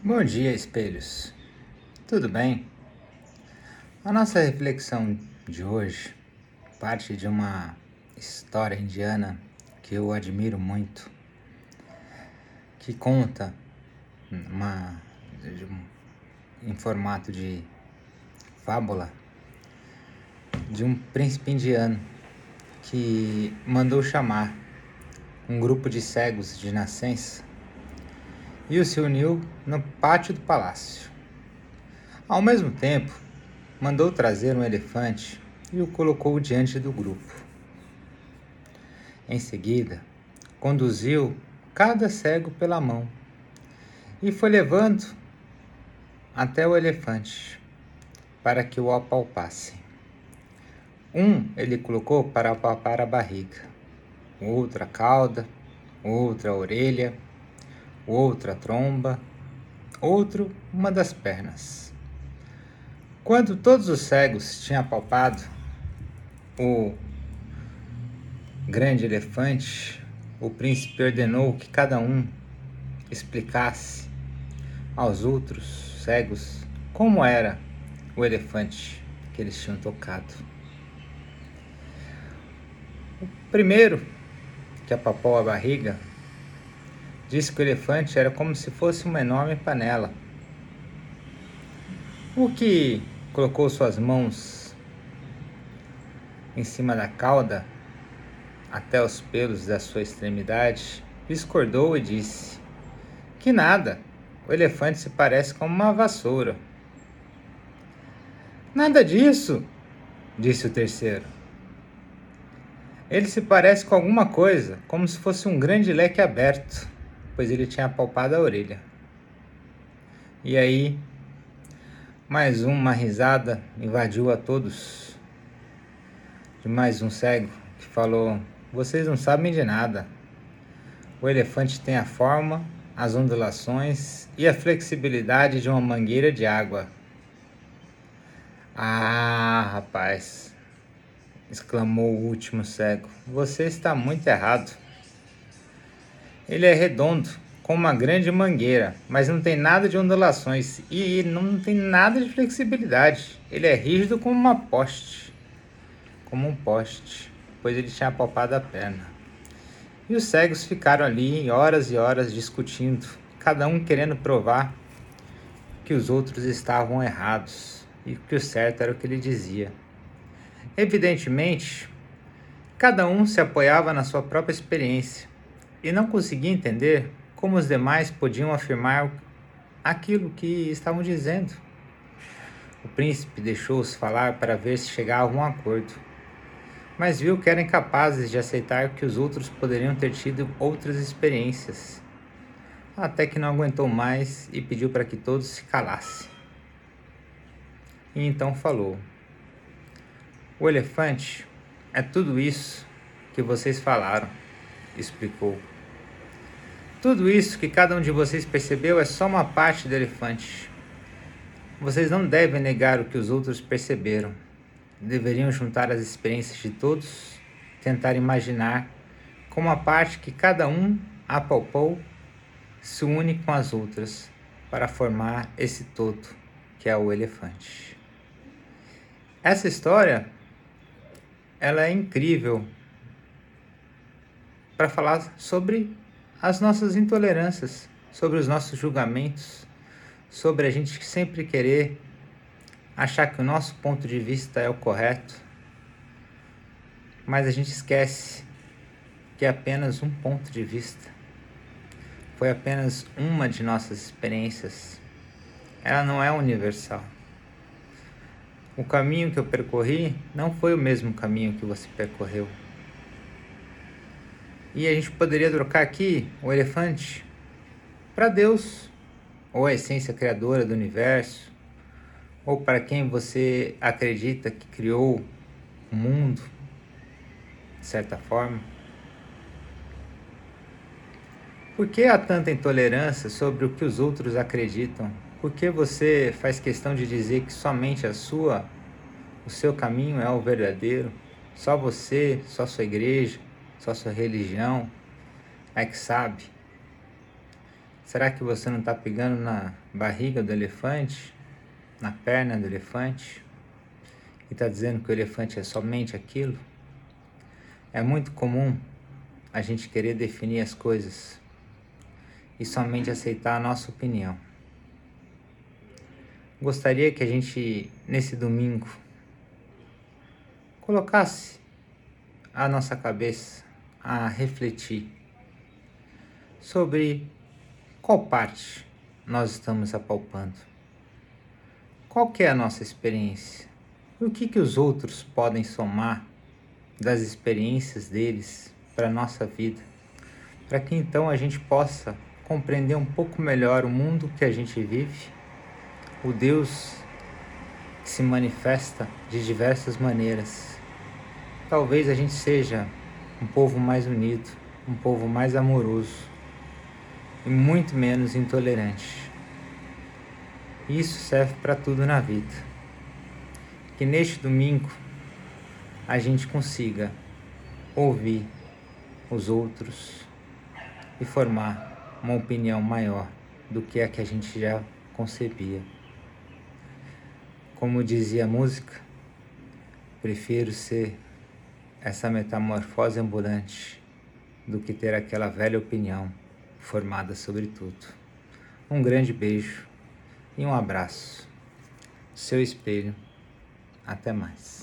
Bom dia, espelhos. Tudo bem? A nossa reflexão de hoje parte de uma história indiana que eu admiro muito, que conta uma, em formato de fábula de um príncipe indiano que mandou chamar um grupo de cegos de nascença e se uniu no pátio do palácio. Ao mesmo tempo, mandou trazer um elefante e o colocou diante do grupo. Em seguida, conduziu cada cego pela mão e foi levando até o elefante para que o apalpasse. Um ele colocou para apalpar a barriga, outro a cauda, outra a orelha outra tromba, outro uma das pernas. Quando todos os cegos tinham apalpado o grande elefante, o príncipe ordenou que cada um explicasse aos outros cegos como era o elefante que eles tinham tocado. O primeiro que apalpou a barriga Disse que o elefante era como se fosse uma enorme panela. O que colocou suas mãos em cima da cauda até os pelos da sua extremidade, discordou e disse: Que nada, o elefante se parece com uma vassoura. Nada disso, disse o terceiro. Ele se parece com alguma coisa, como se fosse um grande leque aberto pois ele tinha apalpado a orelha. E aí, mais uma risada invadiu a todos. De mais um cego que falou: Vocês não sabem de nada. O elefante tem a forma, as ondulações e a flexibilidade de uma mangueira de água. Ah, rapaz! exclamou o último cego. Você está muito errado. Ele é redondo, com uma grande mangueira, mas não tem nada de ondulações e não tem nada de flexibilidade. Ele é rígido como uma poste, como um poste, pois ele tinha apalpado a perna. E os cegos ficaram ali horas e horas discutindo, cada um querendo provar que os outros estavam errados e que o certo era o que ele dizia. Evidentemente, cada um se apoiava na sua própria experiência e não conseguia entender como os demais podiam afirmar aquilo que estavam dizendo. O príncipe deixou-os falar para ver se chegavam a um acordo, mas viu que eram incapazes de aceitar que os outros poderiam ter tido outras experiências. Até que não aguentou mais e pediu para que todos se calassem. E então falou: O elefante é tudo isso que vocês falaram explicou. Tudo isso que cada um de vocês percebeu é só uma parte do elefante. Vocês não devem negar o que os outros perceberam. Deveriam juntar as experiências de todos, tentar imaginar como a parte que cada um apalpou se une com as outras para formar esse todo que é o elefante. Essa história ela é incrível para falar sobre as nossas intolerâncias, sobre os nossos julgamentos, sobre a gente sempre querer achar que o nosso ponto de vista é o correto, mas a gente esquece que é apenas um ponto de vista. Foi apenas uma de nossas experiências. Ela não é universal. O caminho que eu percorri não foi o mesmo caminho que você percorreu. E a gente poderia trocar aqui o elefante para Deus, ou a essência criadora do universo, ou para quem você acredita que criou o mundo, de certa forma. Por que há tanta intolerância sobre o que os outros acreditam? Por que você faz questão de dizer que somente a sua, o seu caminho é o verdadeiro? Só você, só sua igreja, só sua religião é que sabe. Será que você não está pegando na barriga do elefante, na perna do elefante, e está dizendo que o elefante é somente aquilo? É muito comum a gente querer definir as coisas e somente aceitar a nossa opinião. Gostaria que a gente, nesse domingo, colocasse a nossa cabeça a refletir sobre qual parte nós estamos apalpando. Qual que é a nossa experiência? O que, que os outros podem somar das experiências deles para a nossa vida? Para que então a gente possa compreender um pouco melhor o mundo que a gente vive, o Deus que se manifesta de diversas maneiras. Talvez a gente seja um povo mais unido, um povo mais amoroso e muito menos intolerante. Isso serve para tudo na vida. Que neste domingo a gente consiga ouvir os outros e formar uma opinião maior do que a que a gente já concebia. Como dizia a música, prefiro ser essa metamorfose ambulante do que ter aquela velha opinião formada sobre tudo. Um grande beijo e um abraço. Seu espelho. Até mais.